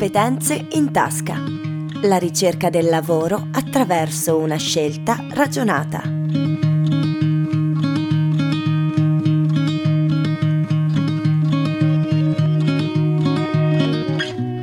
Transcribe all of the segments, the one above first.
Competenze in tasca. La ricerca del lavoro attraverso una scelta ragionata.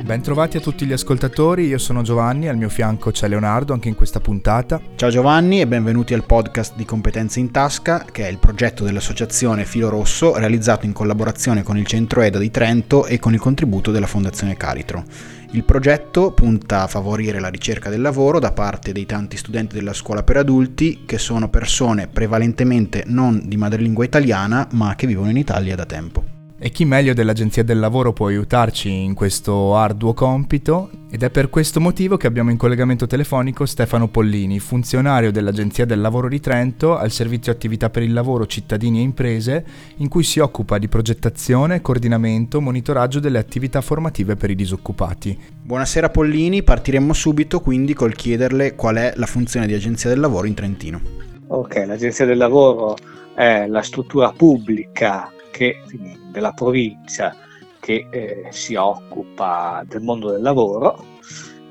Bentrovati a tutti gli ascoltatori, io sono Giovanni, al mio fianco c'è Leonardo anche in questa puntata. Ciao Giovanni e benvenuti al podcast di Competenze in Tasca, che è il progetto dell'associazione Filo Rosso realizzato in collaborazione con il Centro EDA di Trento e con il contributo della Fondazione Caritro. Il progetto punta a favorire la ricerca del lavoro da parte dei tanti studenti della scuola per adulti che sono persone prevalentemente non di madrelingua italiana ma che vivono in Italia da tempo. E chi meglio dell'Agenzia del Lavoro può aiutarci in questo arduo compito? Ed è per questo motivo che abbiamo in collegamento telefonico Stefano Pollini, funzionario dell'Agenzia del Lavoro di Trento al servizio attività per il lavoro cittadini e imprese, in cui si occupa di progettazione, coordinamento, monitoraggio delle attività formative per i disoccupati. Buonasera Pollini, partiremmo subito quindi col chiederle qual è la funzione di Agenzia del Lavoro in Trentino. Ok, l'Agenzia del Lavoro è la struttura pubblica che, della provincia che eh, si occupa del mondo del lavoro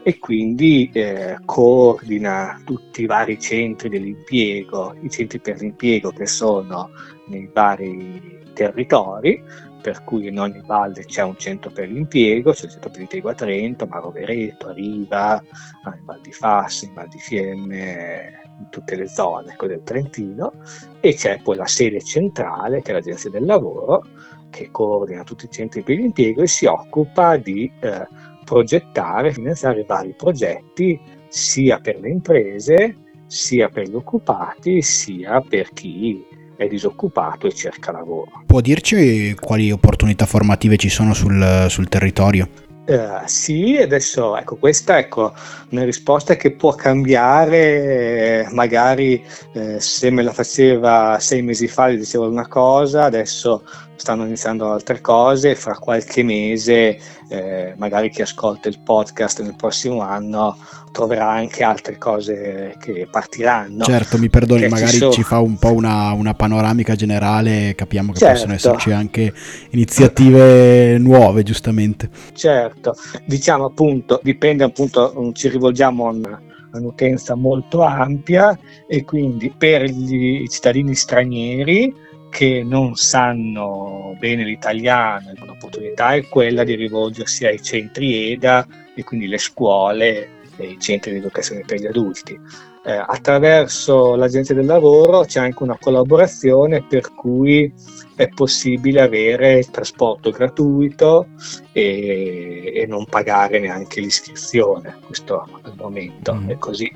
e quindi eh, coordina tutti i vari centri dell'impiego, i centri per l'impiego che sono nei vari territori, per cui in ogni valle c'è un centro per l'impiego, c'è il centro per l'impiego a Trento, a Rovereto, a Riva, in Val di Fassa, in Val di Fiemme, in tutte le zone ecco, del Trentino. E c'è poi la sede centrale che è l'Agenzia del Lavoro che coordina tutti i centri per l'impiego e si occupa di eh, progettare finanziare vari progetti sia per le imprese sia per gli occupati sia per chi è disoccupato e cerca lavoro. Può dirci quali opportunità formative ci sono sul, sul territorio? Uh, sì, adesso ecco, questa ecco, una risposta che può cambiare, magari eh, se me la faceva sei mesi fa gli dicevo una cosa, adesso stanno iniziando altre cose, fra qualche mese eh, magari chi ascolta il podcast nel prossimo anno troverà anche altre cose che partiranno. Certo, mi perdoni, che magari ci, sono... ci, fa un po' una, una panoramica generale, capiamo che certo. possono esserci anche iniziative nuove, giustamente. Certo, diciamo appunto, dipende appunto, ci rivolgiamo a una un'utenza molto ampia e quindi per gli cittadini stranieri che non sanno bene l'italiano, l'opportunità è quella di rivolgersi ai centri EDA e quindi le scuole e i centri di educazione per gli adulti. Eh, attraverso l'Agenzia del Lavoro c'è anche una collaborazione per cui è possibile avere il trasporto gratuito e, e non pagare neanche l'iscrizione, questo al momento mm. è così.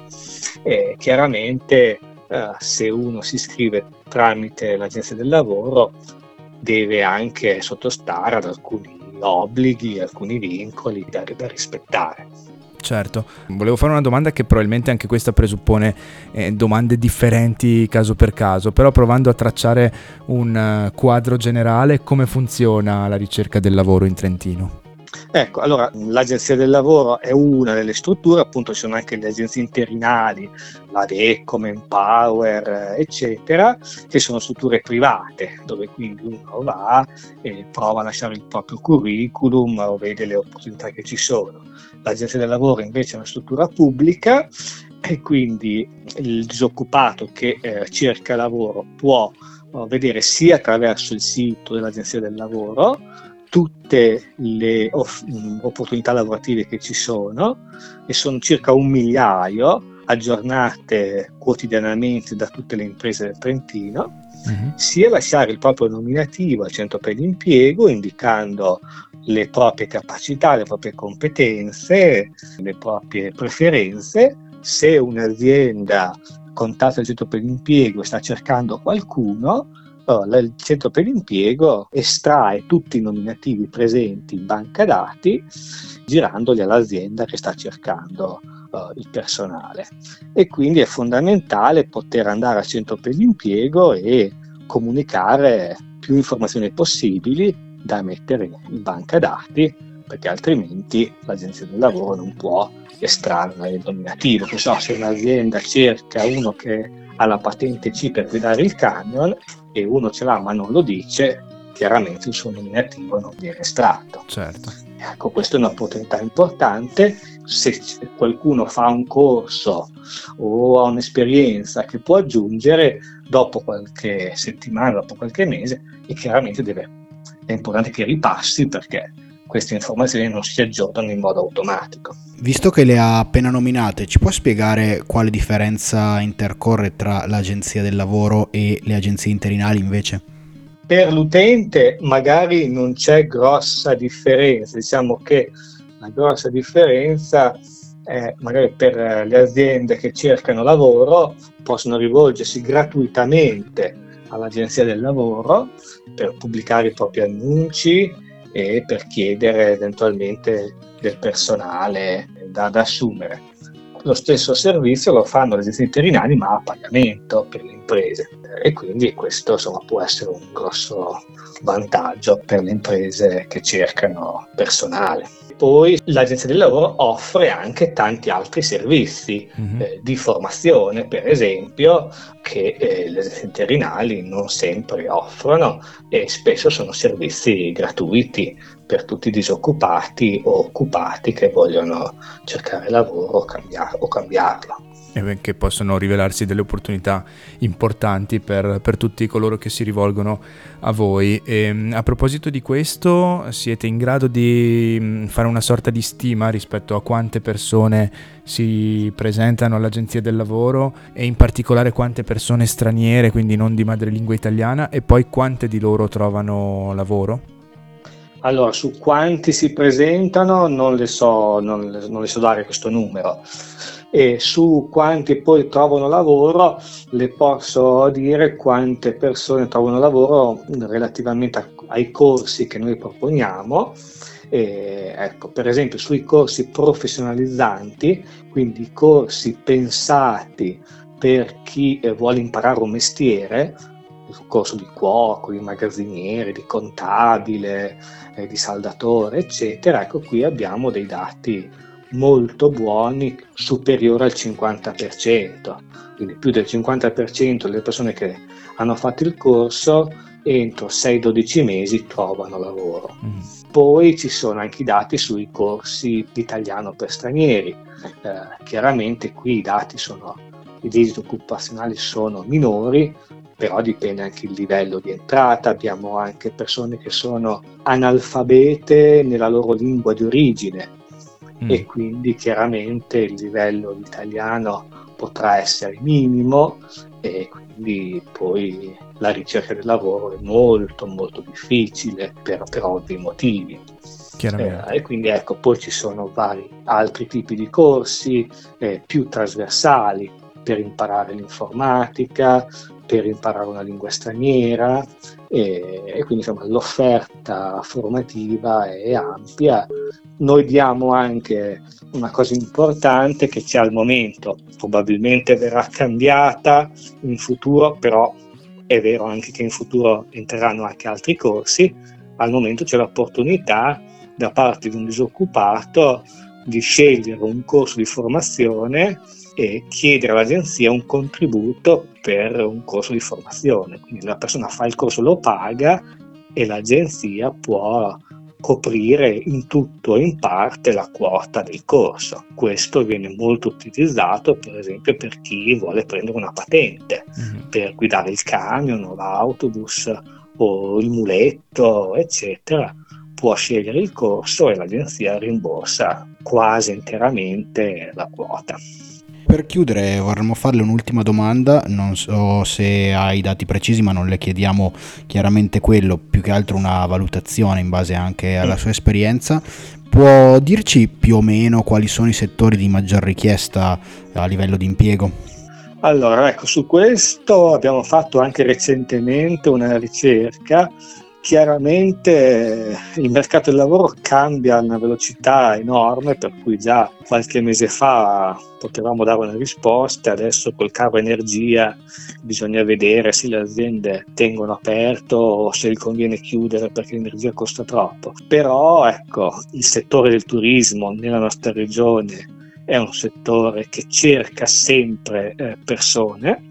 E chiaramente eh, se uno si iscrive tramite l'agenzia del lavoro deve anche sottostare ad alcuni obblighi, alcuni vincoli da, da rispettare. Certo, volevo fare una domanda che probabilmente anche questa presuppone eh, domande differenti caso per caso, però provando a tracciare un uh, quadro generale, come funziona la ricerca del lavoro in Trentino? Ecco, allora l'agenzia del lavoro è una delle strutture, appunto ci sono anche le agenzie interinali, la DECOM, Empower, eccetera, che sono strutture private, dove quindi uno va e prova a lasciare il proprio curriculum o vede le opportunità che ci sono. L'agenzia del lavoro invece è una struttura pubblica e quindi il disoccupato che eh, cerca lavoro può oh, vedere sia attraverso il sito dell'agenzia del lavoro, tutte le off- mm, opportunità lavorative che ci sono e sono circa un migliaio aggiornate quotidianamente da tutte le imprese del Trentino, uh-huh. sia lasciare il proprio nominativo al centro per l'impiego indicando le proprie capacità, le proprie competenze, le proprie preferenze. Se un'azienda contatta il centro per l'impiego e sta cercando qualcuno, allora, il centro per l'impiego estrae tutti i nominativi presenti in banca dati girandoli all'azienda che sta cercando uh, il personale e quindi è fondamentale poter andare al centro per l'impiego e comunicare più informazioni possibili da mettere in banca dati perché altrimenti l'agenzia del lavoro non può estrarre il nominativo. So, se un'azienda cerca uno che ha la patente C per guidare il camion e uno ce l'ha ma non lo dice, chiaramente il suo nominativo non viene estratto. Certo. Ecco, questa è una opportunità importante. Se qualcuno fa un corso o ha un'esperienza che può aggiungere dopo qualche settimana, dopo qualche mese, e chiaramente deve, è importante che ripassi perché queste informazioni non si aggiornano in modo automatico. Visto che le ha appena nominate, ci può spiegare quale differenza intercorre tra l'agenzia del lavoro e le agenzie interinali invece? per l'utente magari non c'è grossa differenza, diciamo che la grossa differenza è magari per le aziende che cercano lavoro possono rivolgersi gratuitamente all'agenzia del lavoro per pubblicare i propri annunci e per chiedere eventualmente del personale da, da assumere. Lo stesso servizio lo fanno le agenzie interinali ma a pagamento per le imprese e quindi questo insomma, può essere un grosso vantaggio per le imprese che cercano personale. Poi l'Agenzia del Lavoro offre anche tanti altri servizi mm-hmm. eh, di formazione, per esempio, che eh, le agenzie interinali non sempre offrono e spesso sono servizi gratuiti per tutti i disoccupati o occupati che vogliono cercare lavoro o, cambiar- o cambiarlo e che possono rivelarsi delle opportunità importanti per, per tutti coloro che si rivolgono a voi. E, ehm, a proposito di questo, siete in grado di mm, fare una sorta di stima rispetto a quante persone si presentano all'agenzia del lavoro e in particolare quante persone straniere, quindi non di madrelingua italiana, e poi quante di loro trovano lavoro? Allora, su quanti si presentano non le so, non le, non le so dare questo numero e su quanti poi trovano lavoro le posso dire quante persone trovano lavoro relativamente a, ai corsi che noi proponiamo. E, ecco, per esempio sui corsi professionalizzanti, quindi corsi pensati per chi eh, vuole imparare un mestiere, il corso di cuoco, di magazziniere, di contabile, eh, di saldatore, eccetera, ecco qui abbiamo dei dati molto buoni, superiore al 50%, quindi più del 50% delle persone che hanno fatto il corso entro 6-12 mesi trovano lavoro. Mm. Poi ci sono anche i dati sui corsi di italiano per stranieri. Eh, chiaramente qui i dati sono, i dati occupazionali sono minori, però dipende anche il livello di entrata. Abbiamo anche persone che sono analfabete nella loro lingua di origine, mm. e quindi chiaramente il livello italiano potrà essere minimo e quindi poi la ricerca del lavoro è molto molto difficile per, per ovvi motivi. Eh, e quindi ecco, poi ci sono vari altri tipi di corsi eh, più trasversali per imparare l'informatica, per imparare una lingua straniera e, e quindi insomma, l'offerta formativa è ampia. Noi diamo anche una cosa importante che c'è al momento, probabilmente verrà cambiata in futuro, però è vero anche che in futuro entreranno anche altri corsi, al momento c'è l'opportunità da parte di un disoccupato di scegliere un corso di formazione e chiedere all'agenzia un contributo per un corso di formazione. Quindi la persona fa il corso, lo paga e l'agenzia può coprire in tutto o in parte la quota del corso. Questo viene molto utilizzato per esempio per chi vuole prendere una patente, mm-hmm. per guidare il camion o l'autobus o il muletto, eccetera. Può scegliere il corso e l'agenzia rimborsa quasi interamente la quota. Per chiudere vorremmo farle un'ultima domanda, non so se ha i dati precisi ma non le chiediamo chiaramente quello, più che altro una valutazione in base anche alla sua esperienza. Può dirci più o meno quali sono i settori di maggior richiesta a livello di impiego? Allora, ecco, su questo abbiamo fatto anche recentemente una ricerca Chiaramente il mercato del lavoro cambia a una velocità enorme, per cui già qualche mese fa potevamo dare una risposta, adesso col caro energia bisogna vedere se le aziende tengono aperto o se gli conviene chiudere perché l'energia costa troppo. Però ecco, il settore del turismo nella nostra regione è un settore che cerca sempre eh, persone,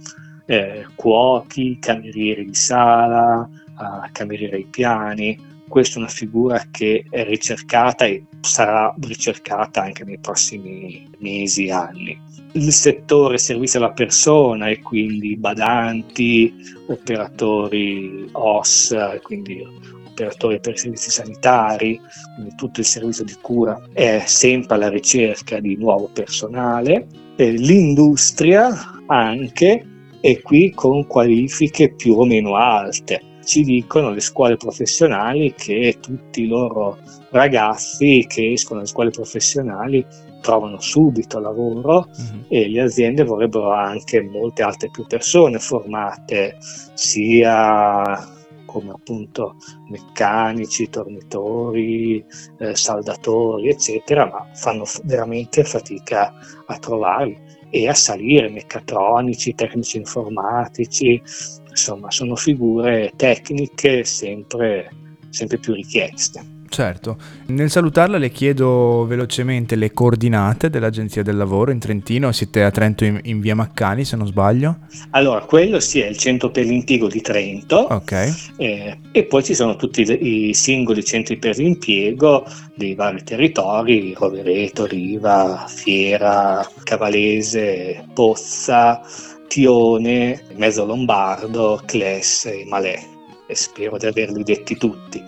eh, cuochi, camerieri di sala, a cameriere ai piani. Questa è una figura che è ricercata e sarà ricercata anche nei prossimi mesi anni. Il settore servizio alla persona e quindi badanti, operatori OS, quindi operatori per i servizi sanitari, quindi tutto il servizio di cura è sempre alla ricerca di nuovo personale. L'industria anche e qui con qualifiche più o meno alte. Ci dicono le scuole professionali che tutti i loro ragazzi che escono dalle scuole professionali trovano subito lavoro mm-hmm. e le aziende vorrebbero anche molte altre più persone formate sia come appunto meccanici, tornitori, eh, saldatori, eccetera, ma fanno veramente fatica a trovarli e a salire meccatronici, tecnici informatici, insomma sono figure tecniche sempre, sempre più richieste. Certo, nel salutarla le chiedo velocemente le coordinate dell'Agenzia del Lavoro in Trentino, siete a Trento in, in via Maccani se non sbaglio? Allora, quello sì è il centro per l'impiego di Trento okay. eh, e poi ci sono tutti i singoli centri per l'impiego dei vari territori, Rovereto, Riva, Fiera, Cavalese, Pozza, Tione, Mezzo Lombardo, Cles e Malè e spero di averli detti tutti.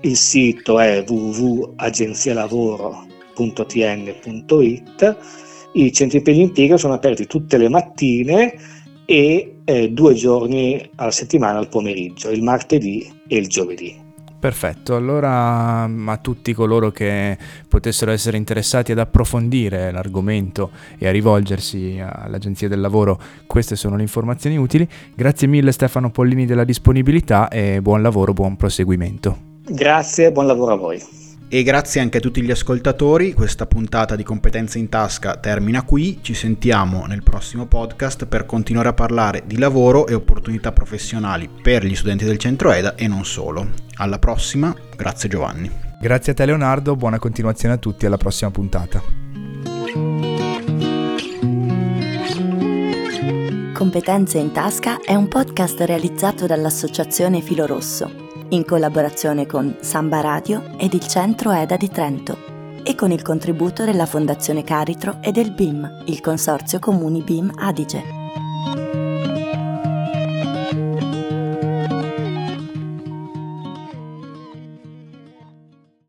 Il sito è www.agenzialavoro.tn.it. I centri per l'impiego sono aperti tutte le mattine e eh, due giorni alla settimana al pomeriggio, il martedì e il giovedì. Perfetto, allora a tutti coloro che potessero essere interessati ad approfondire l'argomento e a rivolgersi all'Agenzia del Lavoro, queste sono le informazioni utili. Grazie mille Stefano Pollini della disponibilità e buon lavoro, buon proseguimento. Grazie, buon lavoro a voi. E grazie anche a tutti gli ascoltatori, questa puntata di Competenze in Tasca termina qui, ci sentiamo nel prossimo podcast per continuare a parlare di lavoro e opportunità professionali per gli studenti del centro EDA e non solo. Alla prossima, grazie Giovanni. Grazie a te Leonardo, buona continuazione a tutti, alla prossima puntata. Competenze in Tasca è un podcast realizzato dall'Associazione Filo Rosso in collaborazione con Samba Radio ed il Centro EDA di Trento e con il contributo della Fondazione Caritro e del BIM, il Consorzio Comuni BIM Adige.